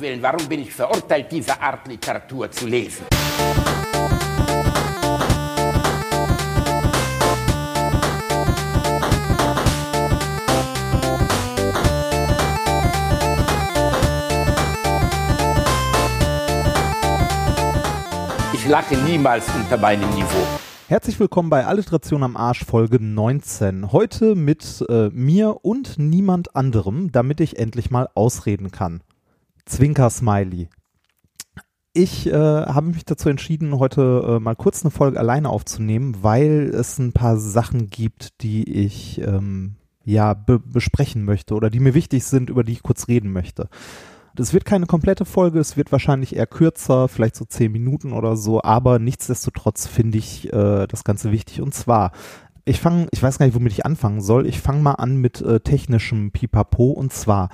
Willen, warum bin ich verurteilt, diese Art Literatur zu lesen? Ich lache niemals unter meinem Niveau. Herzlich willkommen bei Alliteration am Arsch Folge 19. Heute mit äh, mir und niemand anderem, damit ich endlich mal ausreden kann. Zwinker Smiley. Ich äh, habe mich dazu entschieden, heute äh, mal kurz eine Folge alleine aufzunehmen, weil es ein paar Sachen gibt, die ich ähm, ja be besprechen möchte oder die mir wichtig sind, über die ich kurz reden möchte. Das wird keine komplette Folge, es wird wahrscheinlich eher kürzer, vielleicht so zehn Minuten oder so, aber nichtsdestotrotz finde ich äh, das Ganze wichtig. Und zwar, ich fange, ich weiß gar nicht, womit ich anfangen soll. Ich fange mal an mit äh, technischem Pipapo und zwar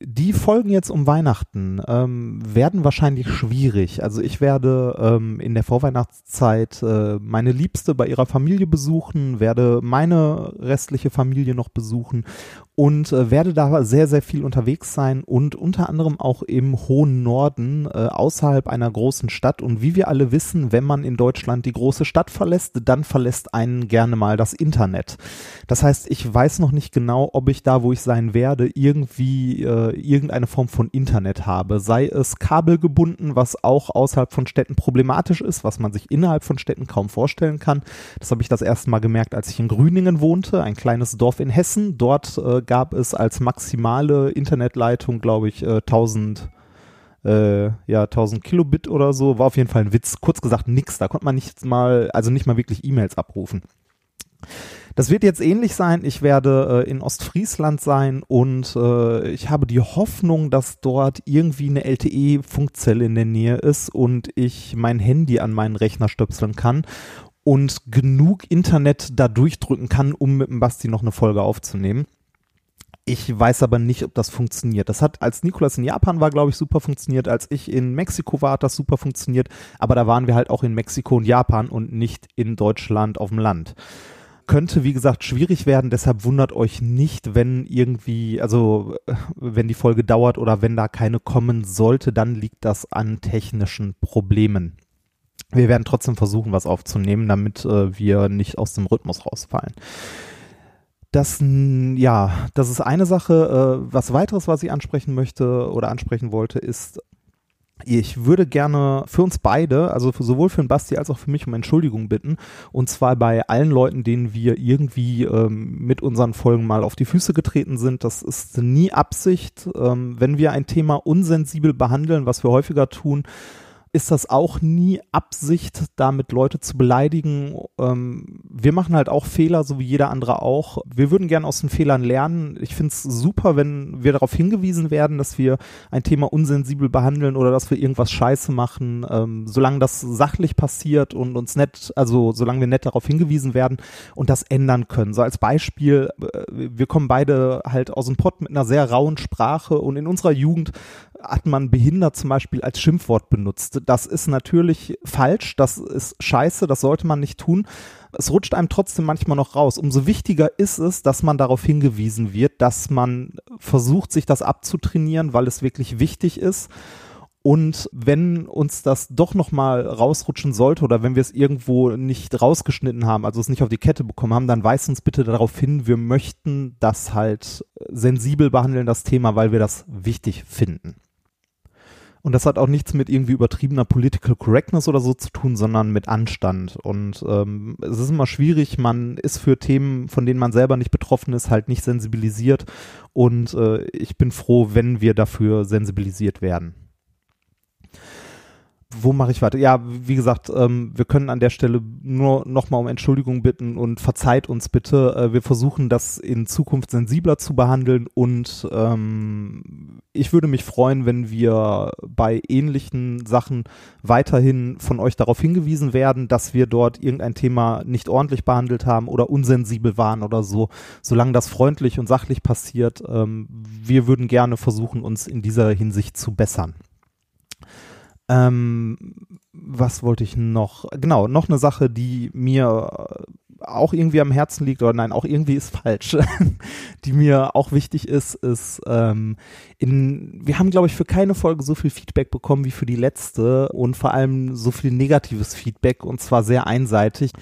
die Folgen jetzt um Weihnachten ähm, werden wahrscheinlich schwierig. Also ich werde ähm, in der Vorweihnachtszeit äh, meine Liebste bei ihrer Familie besuchen, werde meine restliche Familie noch besuchen und äh, werde da sehr, sehr viel unterwegs sein und unter anderem auch im hohen Norden äh, außerhalb einer großen Stadt. Und wie wir alle wissen, wenn man in Deutschland die große Stadt verlässt, dann verlässt einen gerne mal das Internet. Das heißt, ich weiß noch nicht genau, ob ich da, wo ich sein werde, irgendwie äh, irgendeine Form von Internet habe. Sei es kabelgebunden, was auch außerhalb von Städten problematisch ist, was man sich innerhalb von Städten kaum vorstellen kann. Das habe ich das erste Mal gemerkt, als ich in Grüningen wohnte, ein kleines Dorf in Hessen. Dort äh, gab es als maximale Internetleitung, glaube ich, äh, 1000 äh, ja, 1000 Kilobit oder so, war auf jeden Fall ein Witz. Kurz gesagt, nix. Da konnte man nicht mal, also nicht mal wirklich E-Mails abrufen. Das wird jetzt ähnlich sein. Ich werde äh, in Ostfriesland sein und äh, ich habe die Hoffnung, dass dort irgendwie eine LTE-Funkzelle in der Nähe ist und ich mein Handy an meinen Rechner stöpseln kann und genug Internet da durchdrücken kann, um mit dem Basti noch eine Folge aufzunehmen. Ich weiß aber nicht, ob das funktioniert. Das hat, als Nikolas in Japan war, glaube ich, super funktioniert. Als ich in Mexiko war, hat das super funktioniert. Aber da waren wir halt auch in Mexiko und Japan und nicht in Deutschland auf dem Land. Könnte, wie gesagt, schwierig werden. Deshalb wundert euch nicht, wenn irgendwie, also, wenn die Folge dauert oder wenn da keine kommen sollte, dann liegt das an technischen Problemen. Wir werden trotzdem versuchen, was aufzunehmen, damit äh, wir nicht aus dem Rhythmus rausfallen. Das, ja, das ist eine Sache. Äh, was weiteres, was ich ansprechen möchte oder ansprechen wollte, ist, ich würde gerne für uns beide, also für, sowohl für den Basti als auch für mich um Entschuldigung bitten. Und zwar bei allen Leuten, denen wir irgendwie ähm, mit unseren Folgen mal auf die Füße getreten sind. Das ist nie Absicht. Ähm, wenn wir ein Thema unsensibel behandeln, was wir häufiger tun, ist das auch nie Absicht, damit Leute zu beleidigen. Ähm, wir machen halt auch Fehler, so wie jeder andere auch. Wir würden gerne aus den Fehlern lernen. Ich finde es super, wenn wir darauf hingewiesen werden, dass wir ein Thema unsensibel behandeln oder dass wir irgendwas scheiße machen. Ähm, solange das sachlich passiert und uns nett, also solange wir nett darauf hingewiesen werden und das ändern können. So als Beispiel, äh, wir kommen beide halt aus dem Pott mit einer sehr rauen Sprache und in unserer Jugend hat man behindert zum Beispiel als Schimpfwort benutzt. Das ist natürlich falsch, das ist scheiße, das sollte man nicht tun. Es rutscht einem trotzdem manchmal noch raus. Umso wichtiger ist es, dass man darauf hingewiesen wird, dass man versucht, sich das abzutrainieren, weil es wirklich wichtig ist. Und wenn uns das doch nochmal rausrutschen sollte oder wenn wir es irgendwo nicht rausgeschnitten haben, also es nicht auf die Kette bekommen haben, dann weist uns bitte darauf hin, wir möchten das halt sensibel behandeln, das Thema, weil wir das wichtig finden. Und das hat auch nichts mit irgendwie übertriebener Political Correctness oder so zu tun, sondern mit Anstand. Und ähm, es ist immer schwierig, man ist für Themen, von denen man selber nicht betroffen ist, halt nicht sensibilisiert. Und äh, ich bin froh, wenn wir dafür sensibilisiert werden wo mache ich weiter? Ja, wie gesagt, ähm, wir können an der Stelle nur nochmal um Entschuldigung bitten und verzeiht uns bitte. Äh, wir versuchen das in Zukunft sensibler zu behandeln und ähm, ich würde mich freuen, wenn wir bei ähnlichen Sachen weiterhin von euch darauf hingewiesen werden, dass wir dort irgendein Thema nicht ordentlich behandelt haben oder unsensibel waren oder so. Solange das freundlich und sachlich passiert, ähm, wir würden gerne versuchen, uns in dieser Hinsicht zu bessern. Ähm, was wollte ich noch? Genau, noch eine Sache, die mir auch irgendwie am Herzen liegt, oder nein, auch irgendwie ist falsch, die mir auch wichtig ist, ist, ähm, in, wir haben, glaube ich, für keine Folge so viel Feedback bekommen wie für die letzte und vor allem so viel negatives Feedback und zwar sehr einseitig.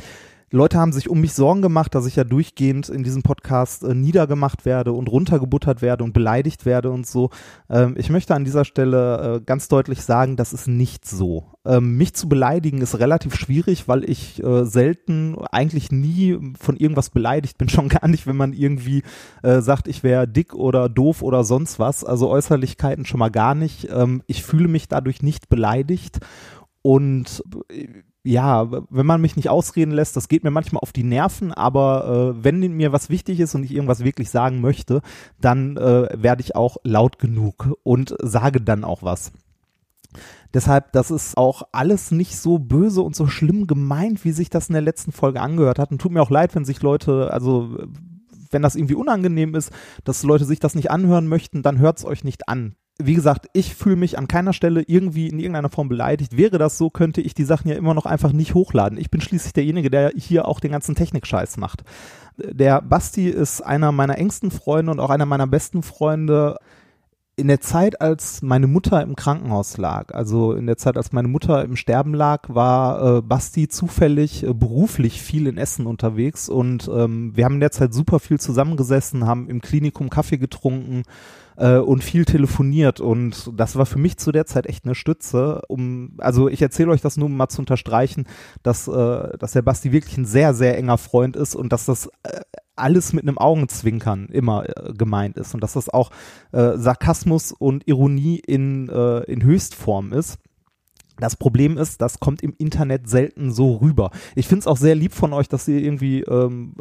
Leute haben sich um mich Sorgen gemacht, dass ich ja durchgehend in diesem Podcast äh, niedergemacht werde und runtergebuttert werde und beleidigt werde und so. Ähm, ich möchte an dieser Stelle äh, ganz deutlich sagen, das ist nicht so. Ähm, mich zu beleidigen ist relativ schwierig, weil ich äh, selten, eigentlich nie von irgendwas beleidigt bin, schon gar nicht, wenn man irgendwie äh, sagt, ich wäre dick oder doof oder sonst was. Also Äußerlichkeiten schon mal gar nicht. Ähm, ich fühle mich dadurch nicht beleidigt und äh, ja, wenn man mich nicht ausreden lässt, das geht mir manchmal auf die Nerven, aber äh, wenn mir was wichtig ist und ich irgendwas wirklich sagen möchte, dann äh, werde ich auch laut genug und sage dann auch was. Deshalb, das ist auch alles nicht so böse und so schlimm gemeint, wie sich das in der letzten Folge angehört hat. Und tut mir auch leid, wenn sich Leute, also wenn das irgendwie unangenehm ist, dass Leute sich das nicht anhören möchten, dann hört es euch nicht an wie gesagt, ich fühle mich an keiner Stelle irgendwie in irgendeiner Form beleidigt. Wäre das so, könnte ich die Sachen ja immer noch einfach nicht hochladen. Ich bin schließlich derjenige, der hier auch den ganzen Technikscheiß macht. Der Basti ist einer meiner engsten Freunde und auch einer meiner besten Freunde. In der Zeit, als meine Mutter im Krankenhaus lag, also in der Zeit, als meine Mutter im Sterben lag, war äh, Basti zufällig äh, beruflich viel in Essen unterwegs und ähm, wir haben in der Zeit super viel zusammengesessen, haben im Klinikum Kaffee getrunken, äh, und viel telefoniert und das war für mich zu der Zeit echt eine Stütze, um, also ich erzähle euch das nur, um mal zu unterstreichen, dass, äh, dass der Basti wirklich ein sehr, sehr enger Freund ist und dass das äh, alles mit einem Augenzwinkern immer äh, gemeint ist und dass das auch äh, Sarkasmus und Ironie in, äh, in Höchstform ist. Das Problem ist, das kommt im Internet selten so rüber. Ich finde es auch sehr lieb von euch, dass ihr irgendwie ähm,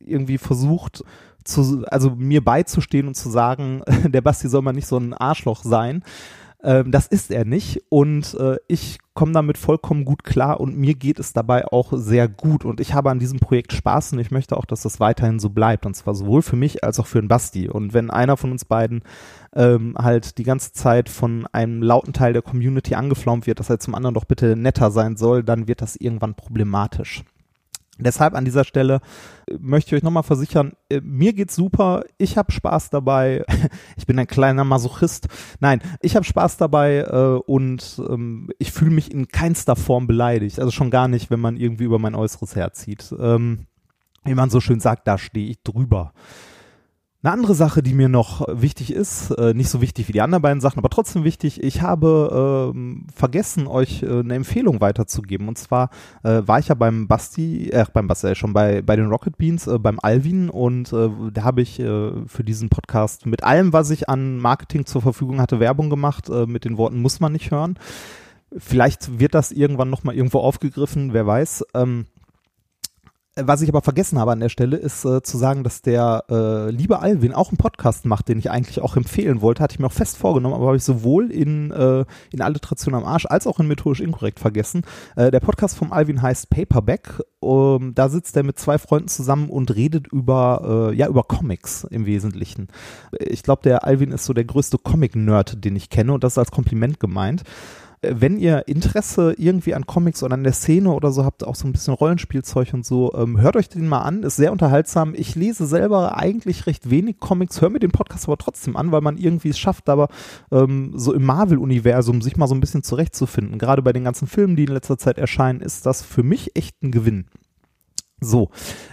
irgendwie versucht, zu, also mir beizustehen und zu sagen, der Basti soll mal nicht so ein Arschloch sein. Ähm, das ist er nicht und äh, ich komme damit vollkommen gut klar und mir geht es dabei auch sehr gut und ich habe an diesem Projekt Spaß und ich möchte auch, dass das weiterhin so bleibt und zwar sowohl für mich als auch für den Basti und wenn einer von uns beiden ähm, halt die ganze Zeit von einem lauten Teil der Community angeflaumt wird, dass er zum anderen doch bitte netter sein soll, dann wird das irgendwann problematisch. Deshalb an dieser Stelle äh, möchte ich euch nochmal versichern, äh, mir geht's super, ich habe Spaß dabei, ich bin ein kleiner Masochist. Nein, ich habe Spaß dabei äh, und ähm, ich fühle mich in keinster Form beleidigt. Also schon gar nicht, wenn man irgendwie über mein Äußeres herzieht. Ähm, wie man so schön sagt, da stehe ich drüber. Eine andere Sache, die mir noch wichtig ist, äh, nicht so wichtig wie die anderen beiden Sachen, aber trotzdem wichtig, ich habe ähm, vergessen, euch äh, eine Empfehlung weiterzugeben. Und zwar äh, war ich ja beim Basti, äh, beim Basti, äh, schon bei, bei den Rocket Beans, äh, beim Alvin und äh, da habe ich äh, für diesen Podcast mit allem, was ich an Marketing zur Verfügung hatte, Werbung gemacht, äh, mit den Worten muss man nicht hören. Vielleicht wird das irgendwann nochmal irgendwo aufgegriffen, wer weiß. Ähm, was ich aber vergessen habe an der Stelle, ist äh, zu sagen, dass der äh, liebe Alvin auch einen Podcast macht, den ich eigentlich auch empfehlen wollte. Hatte ich mir auch fest vorgenommen, aber habe ich sowohl in, äh, in Alliteration am Arsch als auch in Methodisch Inkorrekt vergessen. Äh, der Podcast vom Alvin heißt Paperback. Um, da sitzt er mit zwei Freunden zusammen und redet über, äh, ja, über Comics im Wesentlichen. Ich glaube, der Alvin ist so der größte Comic-Nerd, den ich kenne und das ist als Kompliment gemeint wenn ihr Interesse irgendwie an Comics oder an der Szene oder so habt, auch so ein bisschen Rollenspielzeug und so, ähm, hört euch den mal an, ist sehr unterhaltsam. Ich lese selber eigentlich recht wenig Comics, höre mir den Podcast aber trotzdem an, weil man irgendwie es schafft, aber ähm, so im Marvel-Universum sich mal so ein bisschen zurechtzufinden. Gerade bei den ganzen Filmen, die in letzter Zeit erscheinen, ist das für mich echt ein Gewinn. So,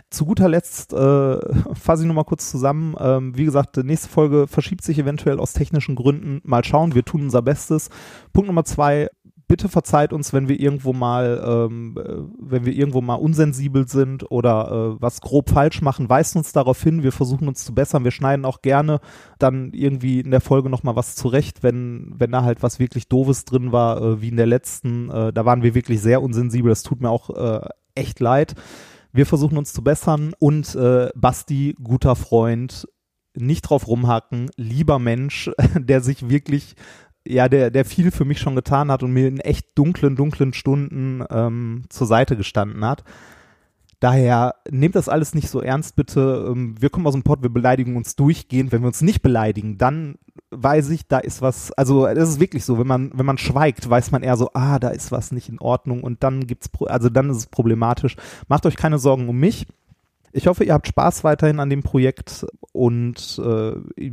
zu guter Letzt äh, fasse ich nochmal kurz zusammen. Ähm, wie gesagt, die nächste Folge verschiebt sich eventuell aus technischen Gründen. Mal schauen, wir tun unser Bestes. Punkt Nummer zwei, bitte verzeiht uns, wenn wir irgendwo mal, ähm, äh, wenn wir irgendwo mal unsensibel sind oder äh, was grob falsch machen, weist uns darauf hin. Wir versuchen uns zu bessern. Wir schneiden auch gerne dann irgendwie in der Folge nochmal was zurecht, wenn, wenn da halt was wirklich Doofes drin war, äh, wie in der letzten. Äh, da waren wir wirklich sehr unsensibel. Das tut mir auch äh, echt leid. Wir versuchen uns zu bessern und äh, Basti, guter Freund, nicht drauf rumhacken, lieber Mensch, der sich wirklich, ja, der, der viel für mich schon getan hat und mir in echt dunklen, dunklen Stunden ähm, zur Seite gestanden hat. Daher nehmt das alles nicht so ernst, bitte. Ähm, wir kommen aus dem Pott, wir beleidigen uns durchgehend. Wenn wir uns nicht beleidigen, dann weiß ich, da ist was, also es ist wirklich so, wenn man, wenn man schweigt, weiß man eher so, ah, da ist was nicht in Ordnung und dann gibt's, also dann ist es problematisch. Macht euch keine Sorgen um mich. Ich hoffe, ihr habt Spaß weiterhin an dem Projekt und äh,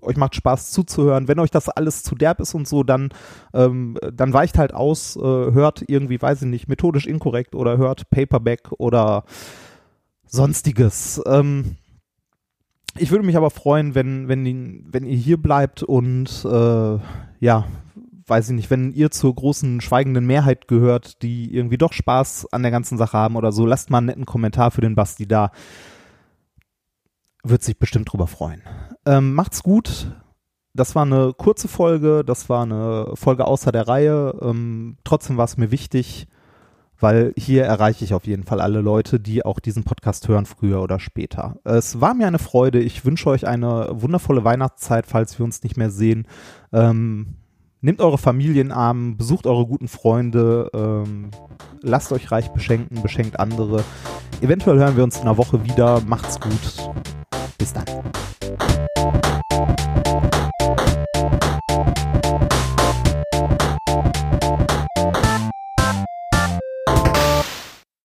euch macht Spaß zuzuhören. Wenn euch das alles zu derb ist und so, dann, ähm, dann weicht halt aus, äh, hört irgendwie, weiß ich nicht, methodisch inkorrekt oder hört Paperback oder sonstiges. Ähm, ich würde mich aber freuen, wenn, wenn, wenn ihr hier bleibt und äh, ja, weiß ich nicht, wenn ihr zur großen schweigenden Mehrheit gehört, die irgendwie doch Spaß an der ganzen Sache haben oder so, lasst mal einen netten Kommentar für den Basti da. Wird sich bestimmt drüber freuen. Ähm, macht's gut. Das war eine kurze Folge, das war eine Folge außer der Reihe. Ähm, trotzdem war es mir wichtig, weil hier erreiche ich auf jeden Fall alle Leute, die auch diesen Podcast hören, früher oder später. Es war mir eine Freude. Ich wünsche euch eine wundervolle Weihnachtszeit, falls wir uns nicht mehr sehen. Ähm, nehmt eure Familienarmen, besucht eure guten Freunde, ähm, lasst euch reich beschenken, beschenkt andere. Eventuell hören wir uns in einer Woche wieder. Macht's gut. Bis dann.